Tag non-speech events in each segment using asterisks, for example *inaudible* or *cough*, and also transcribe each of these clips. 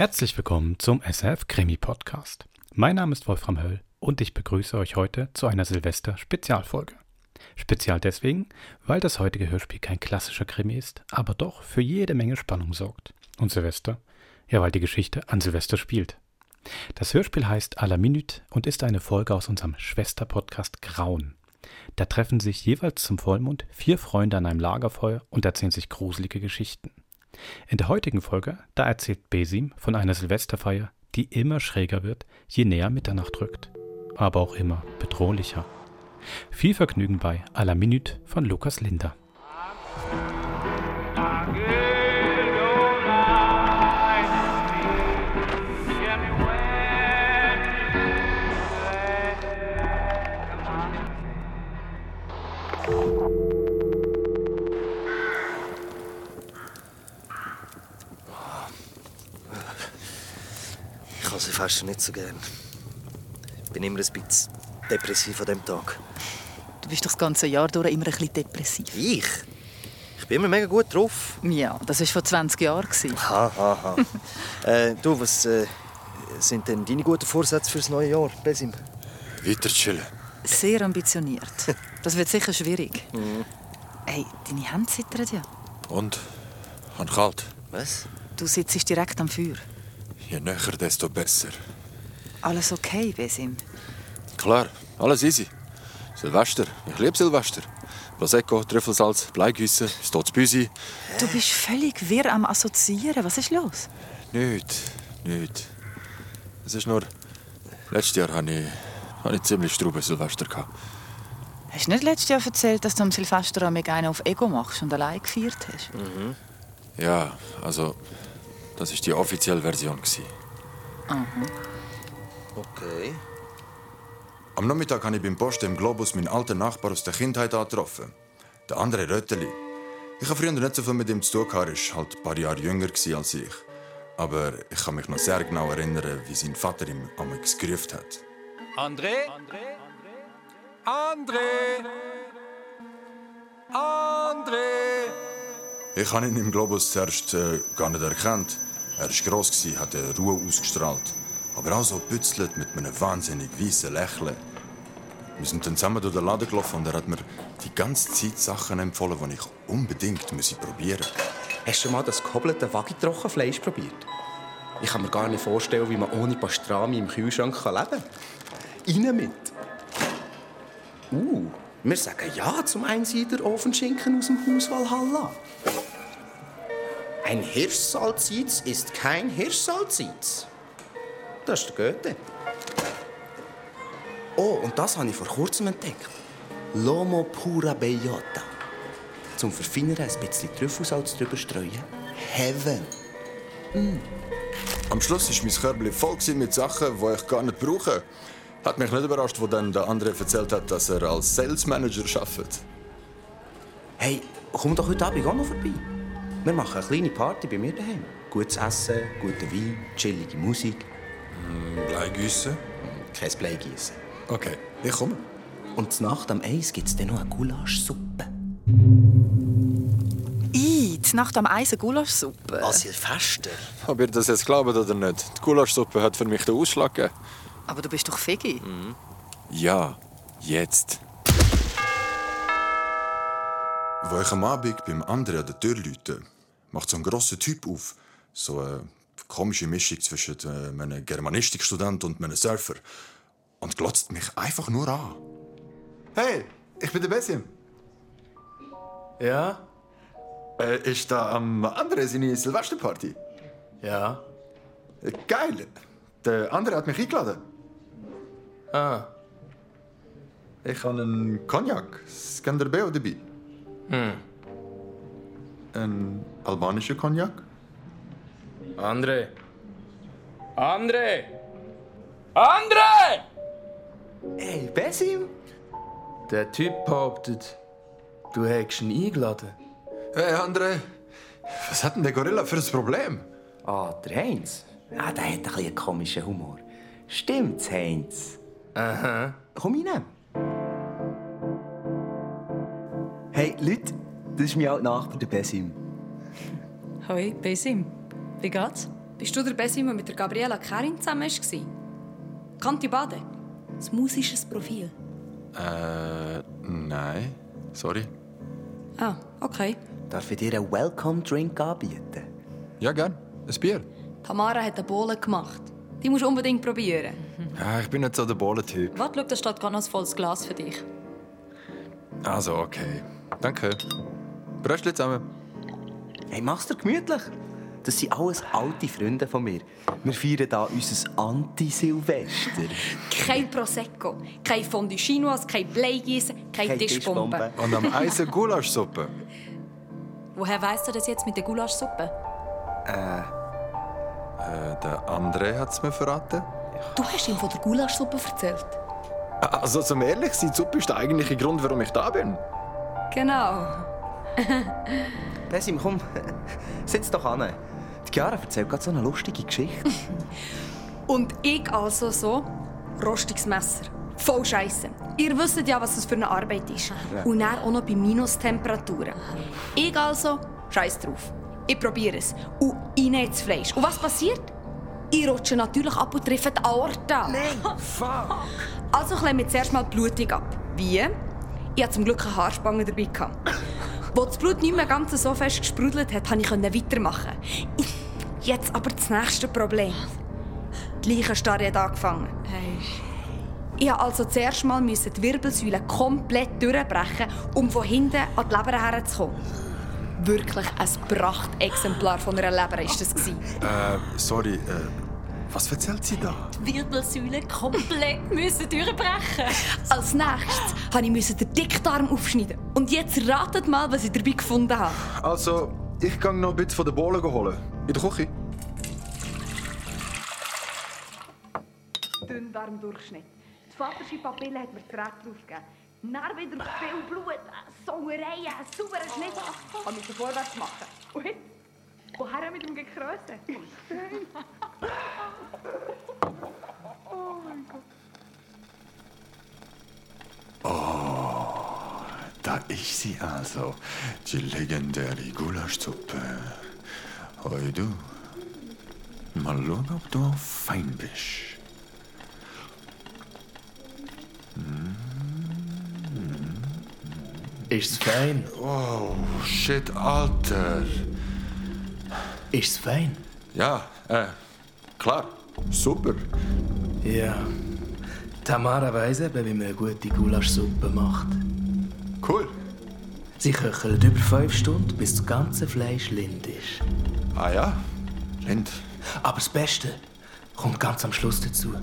Herzlich willkommen zum SF Krimi Podcast. Mein Name ist Wolfram Höll und ich begrüße euch heute zu einer Silvester-Spezialfolge. Spezial deswegen, weil das heutige Hörspiel kein klassischer Krimi ist, aber doch für jede Menge Spannung sorgt. Und Silvester? Ja, weil die Geschichte an Silvester spielt. Das Hörspiel heißt A la Minute und ist eine Folge aus unserem Schwester-Podcast Grauen. Da treffen sich jeweils zum Vollmond vier Freunde an einem Lagerfeuer und erzählen sich gruselige Geschichten. In der heutigen Folge, da erzählt Besim von einer Silvesterfeier, die immer schräger wird, je näher Mitternacht rückt, aber auch immer bedrohlicher. Viel Vergnügen bei A la Minute von Lukas Linder. Ich habe sie fast nicht so gern. Ich bin immer ein bisschen depressiv an diesem Tag. Du bist doch das ganze Jahr durch immer ein bisschen depressiv. Ich? Ich bin immer mega gut drauf. Ja, das war vor 20 Jahren. Ha, ha, ha. *laughs* äh, du, was äh, sind denn deine guten Vorsätze fürs neue Jahr, Besim? Weiter chillen. Sehr ambitioniert. *laughs* Das wird sicher schwierig. Hey, deine Hände zittern ja. Und? Han kalt. Was? Du sitzt direkt am Feuer. Je näher, desto besser. Alles okay, Besim? Klar, alles easy. Silvester. Ich liebe Silvester. Prosecco, Trüffelsalz, Bleigüsse, Stotzbüsi. Du bist völlig wirr am Assoziieren. Was ist los? Nicht, nicht. Es ist nur... Letztes Jahr hatte ich, hatte ich ziemlich strube Silvester. Gehabt. Hast du nicht letztes Jahr erzählt, dass du am Silvester am einen auf Ego machst und allein gefeiert hast? Ja, also... Das war die offizielle Version. gewesen. Okay. Am Nachmittag habe ich beim Post im Globus meinen alten Nachbar aus der Kindheit angetroffen. Der andere Rötteli. Ich habe früher nicht so viel mit ihm zu tun gehabt. Er war halt ein paar Jahre jünger als ich. Aber ich kann mich noch sehr genau erinnern, wie sein Vater ihm amigs gerufen hat. André? André? André? Ich habe ihn im Globus zuerst äh, gar nicht erkannt. Er war gross, gewesen, hat eine Ruhe ausgestrahlt. Aber auch so bützelt mit einem wahnsinnig weißen Lächeln. Wir sind dann zusammen durch den Laden gelaufen und er hat mir die ganze Zeit Sachen empfohlen, die ich unbedingt probieren musste. Hast du schon mal das gehobbelte Wagi-Trockenfleisch probiert? Ich kann mir gar nicht vorstellen, wie man ohne Pastrami im Kühlschrank leben kann. Rein mit! Uh, wir sagen Ja zum Einsieder Ofenschinken aus dem Haus Valhalla. Ein Hirschsalzsitz ist kein Hirschsalzsitz. Das ist der Goethe. Oh, und das habe ich vor kurzem entdeckt. Lomo pura bellota. Zum Verfeinern ein bisschen Trüffelsalz drüber streuen. Heaven. Am Schluss war mein Körbchen voll mit Sachen, die ich gar nicht brauche. Hat mich nicht überrascht, wo dann der andere erzählt hat, dass er als Sales Manager arbeitet. Hey, komm doch heute Abend auch noch vorbei. Wir machen eine kleine Party bei mir daheim. Gutes Essen, guter Wein, chillige Musik. Bleigüsse? Kein Bleigießen. Okay, ich komme. Und zur Nacht am Eis gibt es dann noch eine Gulaschsuppe. I, die Nacht am Eis eine Gulaschsuppe. Ah, Silvester? Ob ihr das jetzt glaubt oder nicht, die Gulaschsuppe hat für mich den Ausschlag gegeben. Aber du bist doch Fegi. Ja, jetzt. Wo ich am Abend beim anderen an der Tür läute, macht so ein grosser Typ auf. So eine komische Mischung zwischen äh, einem Germanistikstudent und einem Surfer. Und glotzt mich einfach nur an. Hey, ich bin der Besim. Ja? Äh, ist da am anderen seine Silvesterparty? Ja. Geil. Der andere hat mich eingeladen. Ah. Ich habe einen Cognac, Skanderbeo dabei. Hm. Ein albanischer Cognac? André? André? André! Hey, Besim! Der Typ behauptet, du hättest ihn eingeladen. Hey, André. Was hat denn der Gorilla für ein Problem? Ah, der Heinz. Ah, der hat ein bisschen einen komischen Humor. Stimmt's, Heinz? Aha. Komm rein. Hey, Leute, das ist mein alter Nachbar, der Besim. Hoi, Besim. Wie geht's? Bist du der Beste, der mit der Gabriela Kerin zusammen war? Kanti Bade? Das musisches Profil. Äh, nein. Sorry. Ah, okay. Darf ich dir einen Welcome-Drink anbieten? Ja, gern. Ein Bier. Tamara hat eine Bohle gemacht. Die musst du unbedingt probieren. Ja, ich bin nicht so der Bohlentyp. Warte, schau, da steht gerade noch ein volles Glas für dich. Also, okay. Danke. Bröstchen zusammen. Hey, mach's dir gemütlich. Das sind alles alte Freunde von mir. Wir feiern hier unser Anti-Silvester. Kein Prosecco, kein Fondue Chinoise, kein Bleigießen, keine Keine Tischbombe. Tischbombe. Und am Eisen Gulaschsuppe. Woher weißt du das jetzt mit der Gulaschsuppe? Äh, der André hat's mir verraten. Du hast ihm von der Gulaschsuppe erzählt. Also, zum ehrlich sein, die Suppe ist der eigentliche Grund, warum ich da bin. Genau. *laughs* Besim, komm, *laughs* sitz doch an. Die Chiara erzählt gerade so eine lustige Geschichte. *laughs* Und ich also so, rostiges Messer. Voll Scheiße. Ihr wisst ja, was das für eine Arbeit ist. Und dann auch noch bei Minustemperaturen. Ich also, Scheiß drauf. Ich probiere es. Und rein ins Fleisch. Und was passiert? Ich rutsche natürlich ab und treffe die Aorta. Nein, fuck. Also klemme ich zuerst mal die Blutung ab. Wie? Ich hatte zum Glück eine Haarspange dabei. gehabt. Wo das Blut nicht mehr ganz so fest gesprudelt hat, konnte ich weitermachen. Jetzt aber das nächste Problem. Die Leichenstarre hat angefangen. Ich musste also zuerst mal müssen die Wirbelsäule komplett durchbrechen, um von hinten an die Leber herzukommen. Wirklich ein Prachtexemplar von einer Leber war das. gewesen. Äh, sorry, äh, was erzählt sie da? Die Wirbelsäule komplett *laughs* müssen durchbrechen. Als nächstes musste ich den Dickdarm aufschneiden. Und jetzt ratet mal, was ich dabei gefunden habe. Also, ich gehe noch ein bisschen von der Bohlen holen. In der Küche. Dünndarmdurchschnitt. Die vatersche Papille hat mir das Rät draufgegeben. Dann wieder viel Blut, Sauerei, ein sauberer Schnitt. Ich musste vorwärts machen. Und jetzt? Woher mit dem Gekröse? Da ist sie also, die legendäre Gulaschsuppe. Hoi du. Mal schauen, ob du fein bist. Ist es fein? Oh, shit, Alter. Ist es fein? Ja, äh, klar. Super. Ja. Tamara weiss eben, wie man eine gute Gulaschsuppe macht. Cool. Sie köchelt über fünf Stunden, bis das ganze Fleisch lind ist. Ah ja? Lind. Aber das Beste kommt ganz am Schluss dazu.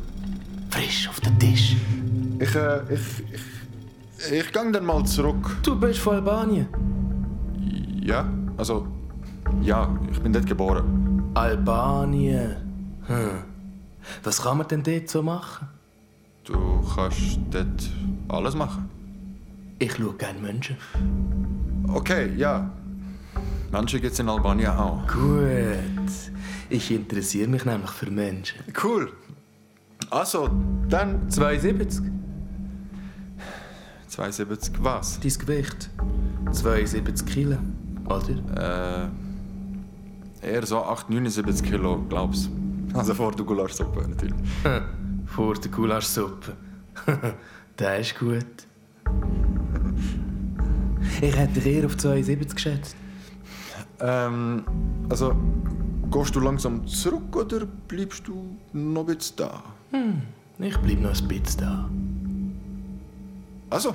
Frisch auf den Tisch. Ich, äh, ich, ich, ich gang dann mal zurück. Du bist von Albanien. Ja, also, ja, ich bin dort geboren. Albanien. Hm. Was kann man denn dort so machen? Du kannst dort alles machen. Ich schaue gerne Menschen. Okay, ja. Menschen gibt's in Albanien auch. Gut. Ich interessiere mich nämlich für Menschen. Cool. Also, dann 72. 72 was? Dein Gewicht. 72 Kilo, oder? Äh, eher so 8, 79 Kilo, glaub's. Also vor der Gulaschsuppe natürlich. Vor der Gulaschsuppe. *laughs* Der ist gut. Ich hätte dich eher auf 72 geschätzt. Ähm, also, gehst du langsam zurück oder bleibst du noch ein bisschen da? Ich bleib noch ein bisschen da. Also,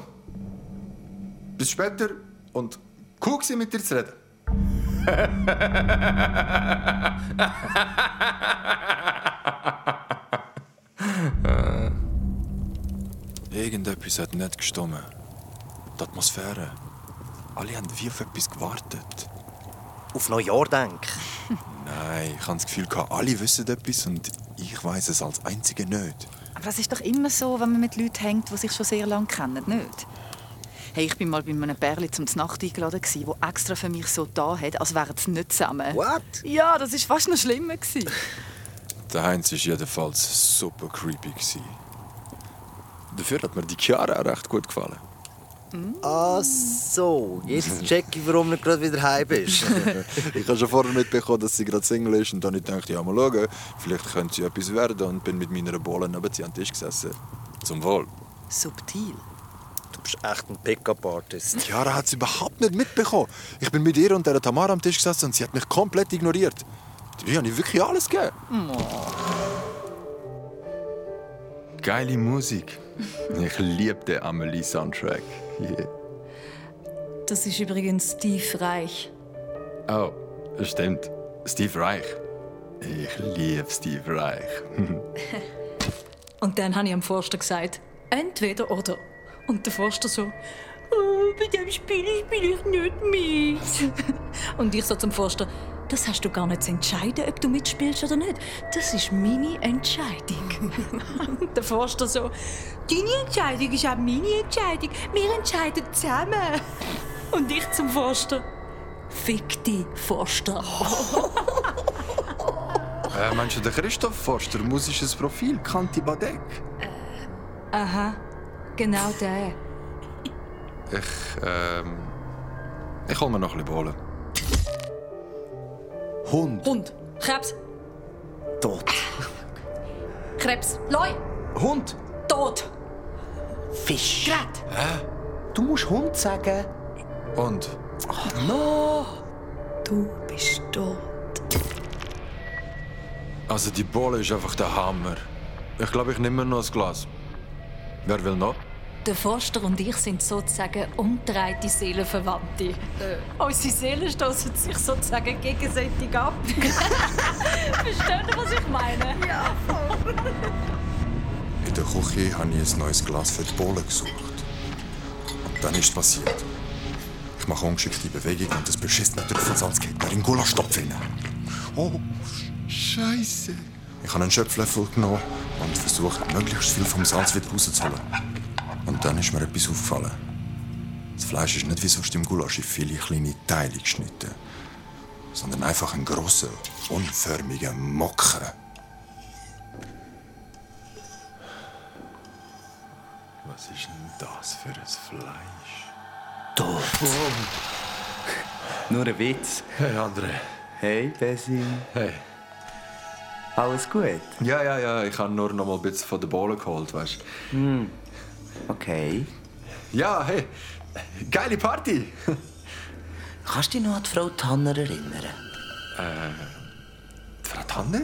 bis später und cool mit dir zu reden. *laughs* *laughs* Irgendetwas hat nicht gestimmt. Die Atmosphäre. Alle haben wie auf etwas gewartet. Auf Neujahr denk. *laughs* Nein, ich habe das Gefühl, alle wissen etwas und ich weiß es als Einziger nicht. Aber das ist doch immer so, wenn man mit Leuten hängt, die sich schon sehr lange kennen, nicht? Hey, ich bin mal bei einem Pärli zum Nacht eingeladen, gsi, wo extra für mich so da hat, als wären sie nicht zusammen. What? Ja, das ist fast noch schlimmer gsi. Der Heinz war jedenfalls super creepy. Dafür hat mir die Chiara auch recht gut gefallen. Ah, so. Jetzt *laughs* check ich, warum du gerade wieder heim bist. *laughs* ich habe schon vorher mitbekommen, dass sie gerade Single ist und dann ich dachte, ja mal schauen, vielleicht könnte sie etwas werden und bin mit meiner Bohle neben sie am Tisch gesessen. Zum Wohl. Subtil. Du bist echt ein Pickup-Artist. *laughs* Chiara hat es überhaupt nicht mitbekommen. Ich bin mit ihr und der Tamara am Tisch gesessen und sie hat mich komplett ignoriert. Die habe ich wirklich alles gegeben. Geile Musik. *laughs* Ich liebe den Amelie-Soundtrack. Yeah. Das ist übrigens Steve Reich. Oh, das stimmt. Steve Reich. Ich liebe Steve Reich. *laughs* Und dann habe ich am Forster gesagt, entweder oder. Und der Forster so, oh, bei dem Spiel spiele ich nicht mit. *laughs* Und ich so zum Forster, das hast du gar nicht zu entscheiden, ob du mitspielst oder nicht. Das ist meine Entscheidung. *laughs* Und der Forster so, deine Entscheidung ist auch meine Entscheidung. Wir entscheiden zusammen. Und ich zum Forster, fick dich, Forster. *laughs* äh, meinst du den Christoph Forster, musisches Profil, Kanti Badek? Aha, genau der. Ich, ähm... Ich hol mir noch ein bisschen Bohlen. Hund. Hund, Krebs, Tot. Krebs, Leu, Hund. tot, Fisch. Gerät. Du musst Hund sagen. Und? Du bist tot. Also die Bohle ist einfach der Hammer. Ich glaube, ich nehme mir noch ein Glas. Wer will noch? Der Forster und ich sind sozusagen umgedrehte Seelenverwandte. Äh, unsere Seelen stoßen sich sozusagen gegenseitig ab. *laughs* Versteht ihr, was ich meine? Ja. In der Küche habe ich ein neues Glas für die Bohle gesucht. Und dann ist es passiert. Ich mache ungeschickte Bewegung und das beschissene Trüffelsalz geht mir in den Gulaschtopf hinein. Oh, Scheiße. Ich habe einen Schöpflöffel genommen und versucht, möglichst viel vom Salz wieder rauszuholen. Und dann ist mir etwas aufgefallen. Das Fleisch ist nicht wie sonst im Gulasch in viele kleine Teile geschnitten, sondern einfach ein grosser, unförmiger Mocken. Was ist denn das für ein Fleisch? Tot. Nur ein Witz. Hey, André. Hey, Besim. Hey. Alles gut? Ja, ja, ja, ich habe nur noch mal ein bisschen von der Bohle geholt, weißt du. Okay. Ja, hey, geile Party! Kannst du dich noch an die Frau Tanner erinnern? Frau Tanner?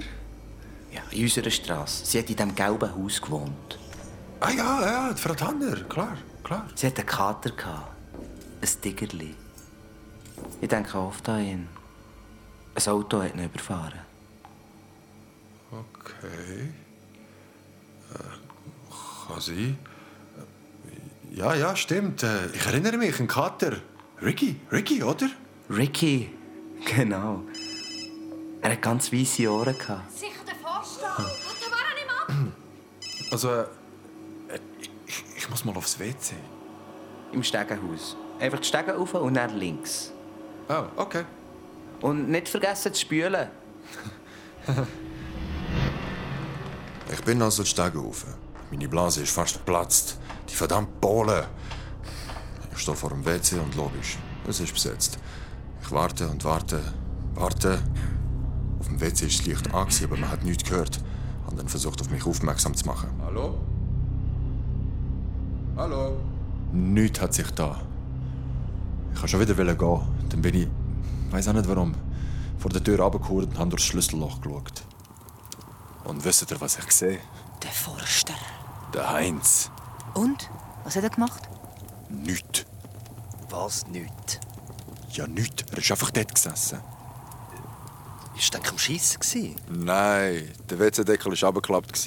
Ja, in unserer Straße. Sie hat in diesem gelben Haus gewohnt. Ah ja, ja, die Frau Tanner, klar, klar. Sie hatte einen Kater. gehabt. Ein Tigerli. Ich denke oft an ihn. Ein Auto hat ihn überfahren. Okay. Äh, kann sein. Ja, ja, stimmt. Äh, Ich erinnere mich, ein Kater. Ricky, Ricky, oder? Ricky. Genau. Er hat ganz weiße Ohren. gehabt. Sicher der Forster. Und der war nicht ab. Also, äh, ich, ich muss mal aufs WC. Im Stegenhaus. Einfach die Stege rauf und dann links. Oh, okay. Und nicht vergessen zu spülen. *laughs* Ich bin also die Stege rauf. Meine Blase ist fast geplatzt. Die verdammte Bohle. Ich stehe vor dem WC und logisch, es ist besetzt. Ich warte und warte, warte. Auf dem WC ist das Licht an, gewesen, aber man hat nichts gehört. Und dann versucht, auf mich aufmerksam zu machen. Hallo? Hallo? Nichts hat sich da. Ich wollte schon wieder gehen. Dann bin ich, weiß auch nicht warum, vor der Tür runtergeholt und habe durchs Schlüsselloch geschaut. Und wisst ihr, was ich sehe? Der Forster. Der Heinz. Und? Was hat er gemacht? Nichts. Was nicht? Ja, nichts. Er ist einfach dort gesessen. Ist denk am Schiessen? Nein, der WC-Deckel war abgeklappt.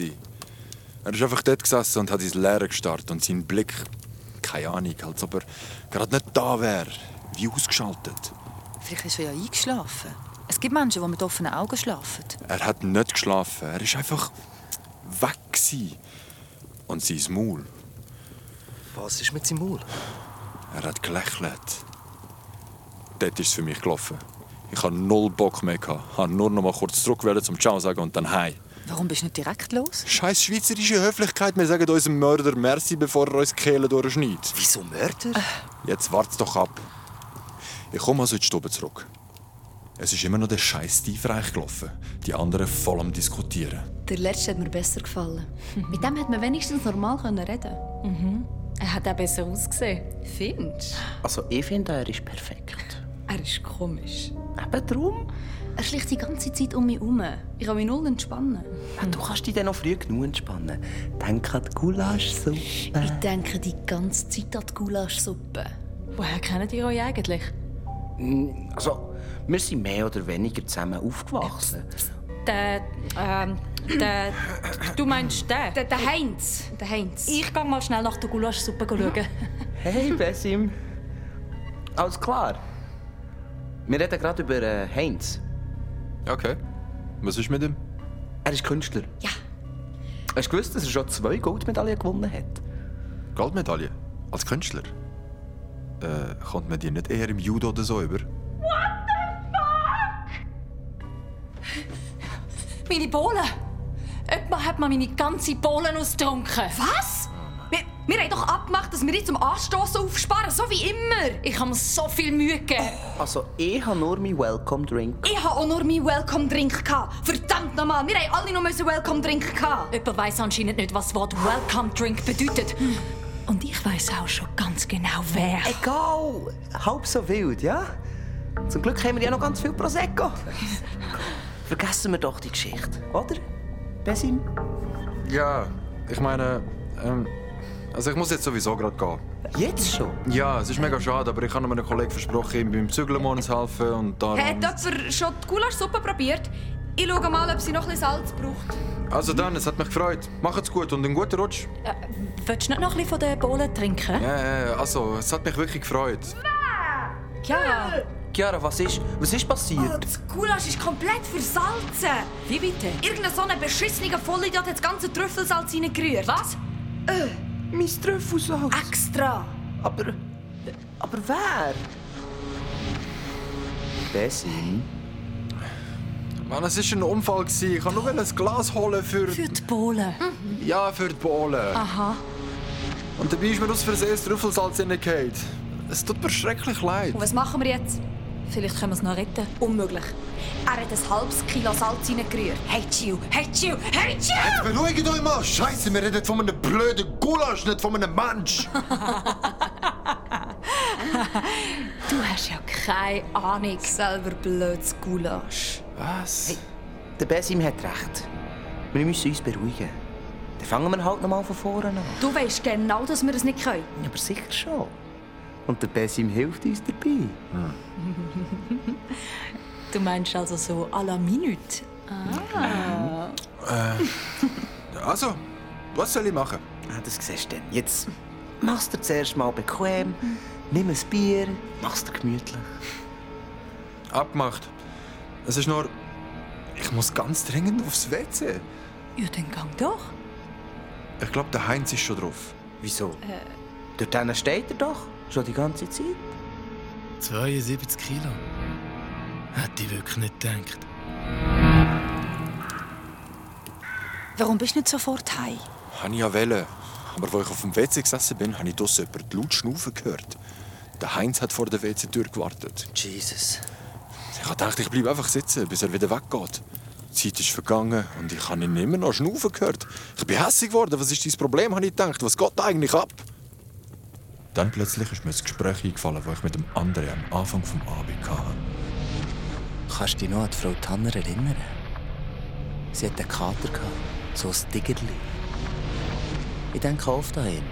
Er ist einfach dort gesessen und hat ins Leere gestarrt. Und sein Blick, keine Ahnung, als ob er gerade nicht da wäre. Wie ausgeschaltet. Vielleicht ist er ja eingeschlafen. Es gibt Menschen, die mit offenen Augen schlafen. Er hat nicht geschlafen. Er ist einfach weg. Gewesen. Und sein Maul, Was ist mit seinem Maul? er hat gelächelt. Dort ist es für mich gelaufen. Ich hatte null Bock mehr. Ich wollte nur noch mal kurz zurück zum Ciao sagen und dann heim. Warum bist du nicht direkt los? Scheiß schweizerische Höflichkeit. Wir sagen unserem Mörder Merci, bevor er uns die Kehle durchschneidet. Wieso Mörder? Jetzt wart's doch ab. Ich komme also in die Stube zurück. Es ist immer noch der scheiß Steve Reich gelaufen. Die anderen voll am Diskutieren. Der letzte hat mir besser gefallen. Mit dem hat man wenigstens normal können reden. Mhm. Er hat auch besser ausgesehen. Findest Also, ich finde, er ist perfekt. Er ist komisch. Eben drum. Er schleicht die ganze Zeit um mich herum. Ich kann mich null entspannen. Ja, du kannst dich dann noch früh genug entspannen. Denk an die Gulaschsuppe. Ich denke die ganze Zeit an die Gulaschsuppe. Woher kennt ihr euch eigentlich? Also, wir sind mehr oder weniger zusammen aufgewachsen. Der, ähm, der, du meinst der? Der, der Heinz. Der Heinz. Ich gehe mal schnell nach der Gulaschsuppe schauen. *laughs* Hey, Besim. Alles klar. Wir reden gerade über äh, Heinz. Okay. Was ist mit ihm? Er ist Künstler. Ja. Hast du gewusst, dass er schon zwei Goldmedaillen gewonnen hat? Goldmedaille? Als Künstler? Äh, kommt man die nicht eher im Judo oder so über? Meine Bohlen! Jemand hat mir meine ganze Bohlen ausgetrunken. Was? Wir, wir haben doch abgemacht, dass wir jetzt zum Anstoßen aufsparen, so wie immer. Ich habe mir so viel Mühe gegeben. Also, ich habe nur meinen Welcome Drink. Ich hatte auch nur meinen Welcome-Drink. gehabt. Verdammt nochmal, wir haben alle noch einen Welcome-Drink. gehabt. Jemand weiss anscheinend nicht, was das Wort Welcome Drink bedeutet. Und ich weiß auch schon ganz genau, wer. Egal, halb so wild, ja? Zum Glück haben wir ja noch ganz viel Prosecco. *laughs* Vergessen wir doch die Geschichte, oder? Besim? Ja, ich meine, ähm, also ich muss jetzt sowieso gerade gehen. Jetzt schon? Ja, es ist mega schade, aber ich habe meinem Kollegen versprochen, ihm beim Zügeln morgens helfen und darum... Hat jemand schon die Gulaschsuppe probiert? Ich schaue mal, ob sie noch ein bisschen Salz braucht. Also dann, es hat mich gefreut. Macht's gut und einen guten Rutsch. Äh, willst du nicht noch ein bisschen von den Bohlen trinken? Ja, ja, also, es hat mich wirklich gefreut. Ja. Chiara, was ist, was ist Oh, passiert? das Gulasch ist komplett versalzen. Wie bitte? Irgendein so ein beschissener Vollidiot hat das ganze Trüffelsalz reingerührt. Was? Mein Trüffelsalz. Extra. Aber, aber wer? Besim? Mann, es war ein Unfall. gewesen. Ich wollte nur ein Glas holen für... Für die Bohlen. Ja, für die Bohlen. Aha. Und dabei ist mir aus Versehen das Trüffelsalz reingefallen. Es tut mir schrecklich leid. Und was machen wir jetzt? Vielleicht können wir es noch retten. Unmöglich. Er hat ein halbes Kilo Salz reingerührt. Hey, Chiu, hey, Chiu, hey, Chiu! Beruhigt euch mal! Scheiße, wir reden von einem blöden Gulasch, nicht von einem Mensch! *laughs* Du hast ja keine Ahnung. Selber blödes Gulasch. Was? Hey, der Besim hat recht. Wir müssen uns beruhigen. Dann fangen wir halt noch mal von vorne an. Du weißt genau, dass wir es nicht können. Ja, aber sicher schon. Und der Besim hilft uns dabei. Du meinst also so à la minute? Ah. Also, was soll ich machen? Ah, das siehst du dann. Jetzt mach's dir zuerst mal bequem. Nimm ein Bier, mach's dir gemütlich. Abgemacht. Es ist nur... Ich muss ganz dringend aufs WC. Ja, dann gang doch. Ich glaube, der Heinz ist schon drauf. Wieso? Dort hinten steht er doch. Schon die ganze Zeit. 72 Kilo. Hätte ich wirklich nicht gedacht. Warum bist du nicht sofort heim? Habe ich ja wollen. Aber als ich auf dem WC gesessen bin, habe ich draussen jemand laut schnaufen gehört. Der Heinz hat vor der WC-Tür gewartet. Jesus. Ich habe gedacht, ich bleibe einfach sitzen, bis er wieder weggeht. Die Zeit ist vergangen und ich habe ihn immer noch schnaufen gehört. Ich bin hässlich geworden. Was ist dein Problem, habe ich gedacht. Was geht da eigentlich ab? Dann plötzlich ist mir das Gespräch eingefallen, das ich mit dem anderen am Anfang des Abends hatte. Kannst du dich noch an die Frau Tanner erinnern? Sie hatte einen Kater, gehabt, so ein Diggerli. Ich denke oft an ihn.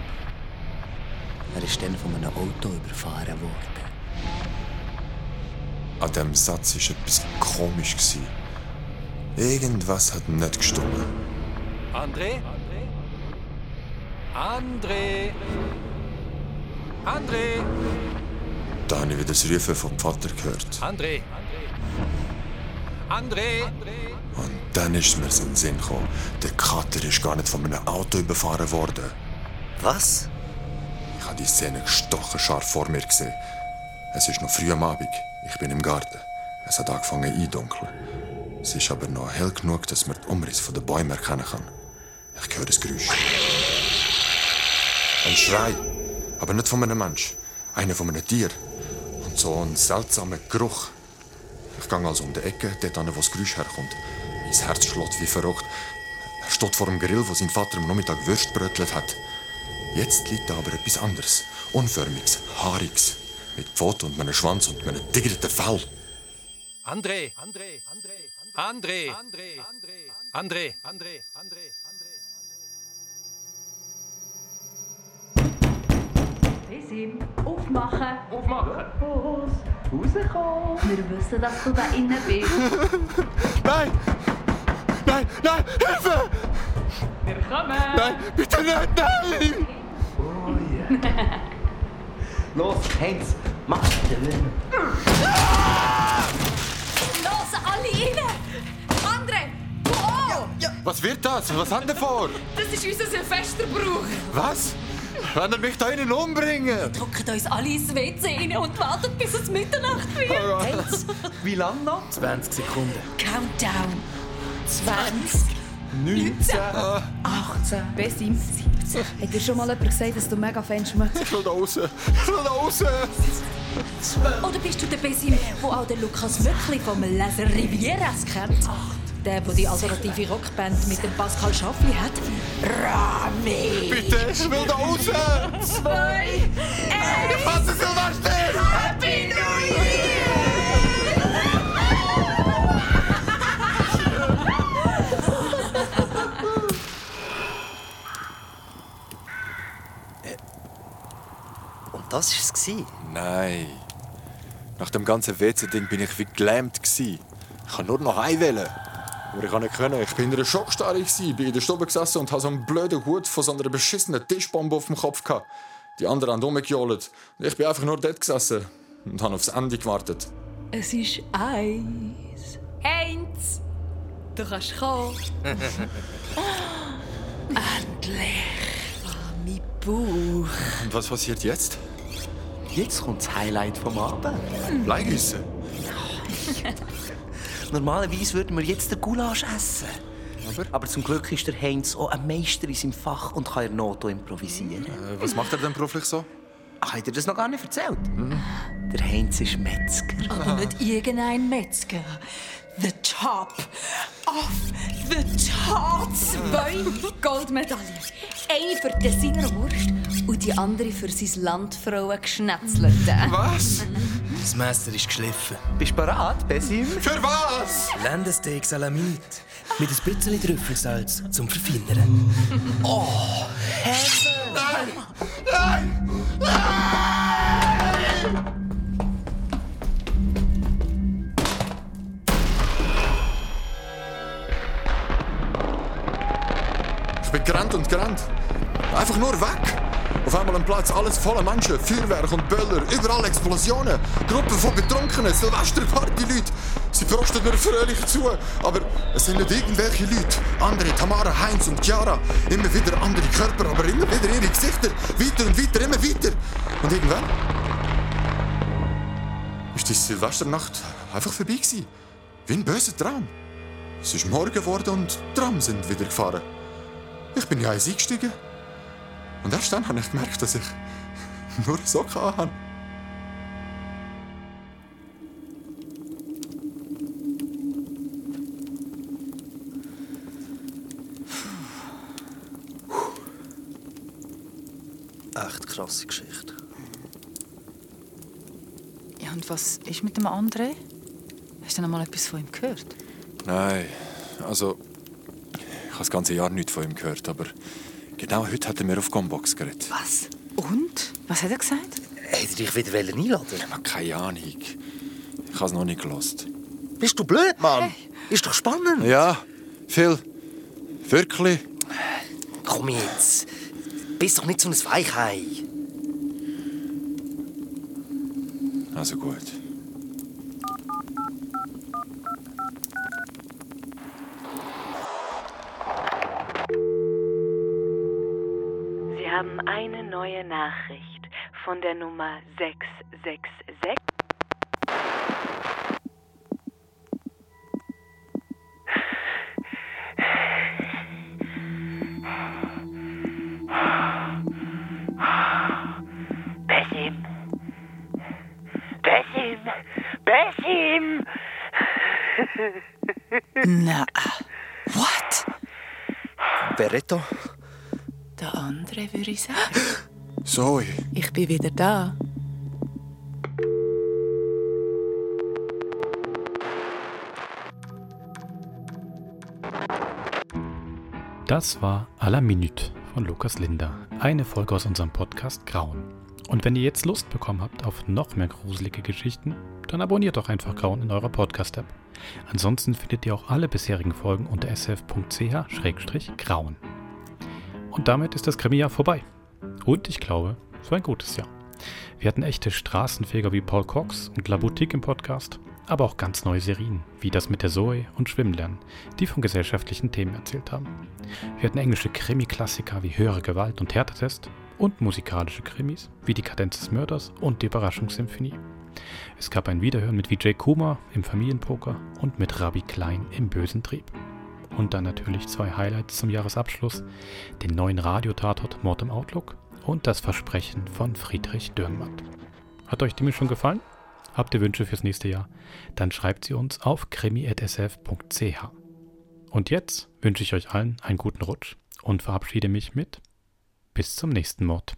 Er ist dann von einem Auto überfahren worden. An diesem Satz war etwas komisch. gewesen. Irgendwas hat nicht gestimmt. André? André? André? Da habe ich wieder das Rufen vom Vater gehört. André? André? Und dann ist mir so in den Sinn gekommen, der Kater ist gar nicht von einem Auto überfahren worden. Was? Ich habe die Szene gestochen scharf vor mir gesehen. Es ist noch früh am Abend. Ich bin im Garten. Es hat angefangen eindunkeln. Es ist aber noch hell genug, dass man den Umriss von den Bäumen erkennen kann. Ich höre das Geräusch. Ein Schrei, aber nicht von einem Mensch. Einer von einem Tier. Und so ein seltsamer Geruch. Ich gehe also um die Ecke, dort an, wo das Geräusch herkommt. Mein Herz schlägt wie verrückt. Er steht vor dem Grill, wo sein Vater am Nachmittag Würst brötelt hat. Jetzt liegt da aber etwas anderes. Unförmiges, haariges. Mit Pfoten und einem Schwanz und einem digerten Fell. André! André! André! André! André! André! Besim, aufmachen. Aufmachen. Los, rauskommen. Wir wissen, dass du da innen bist. *laughs* Nein! Nein, nein, Hilfe! Wir kommen. Nein, bitte nicht, nein! *laughs* Los, Heinz, mach den. Los, alle rein! André, du auch! Was wird das? Was hat er vor? Das ist unser Silvesterbrauch. Was? Wenn er mich da innen umbringen? Drückt uns alle ins WC rein und wartet, bis es Mitternacht wird. Heinz, wie lange noch? 20 Sekunden. Countdown. 20, 19, 18. Besim, hat dir schon mal jemand gesagt, dass du mega Fan schmeckst? Ich will da raus! Ich will da raus! Oder bist du der Besim, wo auch der Lukas wirklich vom Les Rivieras kennt? Der, der die alternative Rockband mit dem Pascal Schaffi hat? Rami! Bitte, ich will da raus! Zwei, Ich hasse Silvester! Happy New Year! Und das war es. Nein. Nach dem ganzen WC-Ding bin ich wie gelähmt. Ich kann nur noch heimwählen. Aber ich kann nicht können. Ich bin in einer Schockstarre, gsi, bin in der Stube gesessen und hatte so einen blöden Hut von so einer beschissenen Tischbombe auf dem Kopf. Gehabt. Die anderen haben rumgejohlt. Ich bin einfach nur dort gesessen und habe aufs Ende gewartet. Es ist Eis. Heinz, du kannst kommen. *laughs* Endlich. Oh, mein Bauch. Und was passiert jetzt? Jetzt kommt das Highlight vom Abend. Bleigüsse? *laughs* Normalerweise würden wir jetzt den Gulasch essen. Aber? zum Glück ist der Heinz auch ein Meister in seinem Fach und kann in der Not auch improvisieren. Äh, was macht er denn beruflich so? Ach, hat er das noch gar nicht erzählt? Der Heinz ist Metzger. Aber nicht irgendein Metzger. The top of the top. Zwei Goldmedaillen. Eine für die Designerwurst und die andere für sein Landfrauen geschnetzelte. Was? Das Messer ist geschliffen. Bist du bereit, Besim? Für was? Lendensteak Salamit. Mit ein bisschen Trüffelsalz zum Verfeinern. Oh, Nein! Nein! Ich bin gerannt und gerannt. Einfach nur weg. Auf einmal am Platz alles voller Menschen, Feuerwerk und Böller, überall Explosionen, Gruppen von Betrunkenen, Silvesterparty-Leute. Sie prosten mir fröhlich zu, aber es sind nicht irgendwelche Leute. Andere, Tamara, Heinz und Chiara. Immer wieder andere Körper, aber immer wieder ihre Gesichter. Weiter und weiter, immer weiter. Und irgendwann ist die Silvesternacht einfach vorbei gewesen. Wie ein böser Traum. Es ist morgen geworden und die Tram sind wieder gefahren. Ich bin in eins eingestiegen. Und erst dann habe ich gemerkt, dass ich *laughs* nur Socken habe. Echt krasse Geschichte. Ja, und was ist mit dem André? Hast du noch mal etwas von ihm gehört? Nein, also das ganze Jahr nichts von ihm gehört, aber genau heute hat er mir auf Combox geredet. Was? Und? Was hat er gesagt? Hätte dich wieder einladen Ich habe keine Ahnung. Ich habe es noch nicht gelost. Bist du blöd, Mann? Ist doch spannend. Ja, Phil. Wirklich? Komm jetzt. Bist doch nicht so ein Weichei. Also gut. von der Nummer 666. Bessim. Bessim. Bessim. Na, what? Beretto? Der andere, würde ich sagen. Zoe. Ich bin wieder da. Das war À la Minute von Lukas Linder, eine Folge aus unserem Podcast Grauen. Und wenn ihr jetzt Lust bekommen habt auf noch mehr gruselige Geschichten, dann abonniert doch einfach Grauen in eurer Podcast-App. Ansonsten findet ihr auch alle bisherigen Folgen unter sf.ch-grauen. Und damit ist das Krimi-Jahr vorbei. Und ich glaube, es war ein gutes Jahr. Wir hatten echte Straßenfeger wie Paul Cox und La Boutique im Podcast, aber auch ganz neue Serien, wie das mit der Zoe und Schwimmlernen, die von gesellschaftlichen Themen erzählt haben. Wir hatten englische Krimi-Klassiker wie Höhere Gewalt und Härtetest und musikalische Krimis wie Die Kadenz des Mörders und Die Überraschungssymphonie. Es gab ein Wiederhören mit Vijay Kumar im Familienpoker und mit Rabbi Klein im Bösen Trieb. Und dann natürlich zwei Highlights zum Jahresabschluss, den neuen Radiotatort Mord im Outlook und das Versprechen von Friedrich Dürrenmatt. Hat euch die Mischung gefallen? Habt ihr Wünsche fürs nächste Jahr? Dann schreibt sie uns auf krimi.sf.ch. Und jetzt wünsche ich euch allen einen guten Rutsch und verabschiede mich mit bis zum nächsten Mord.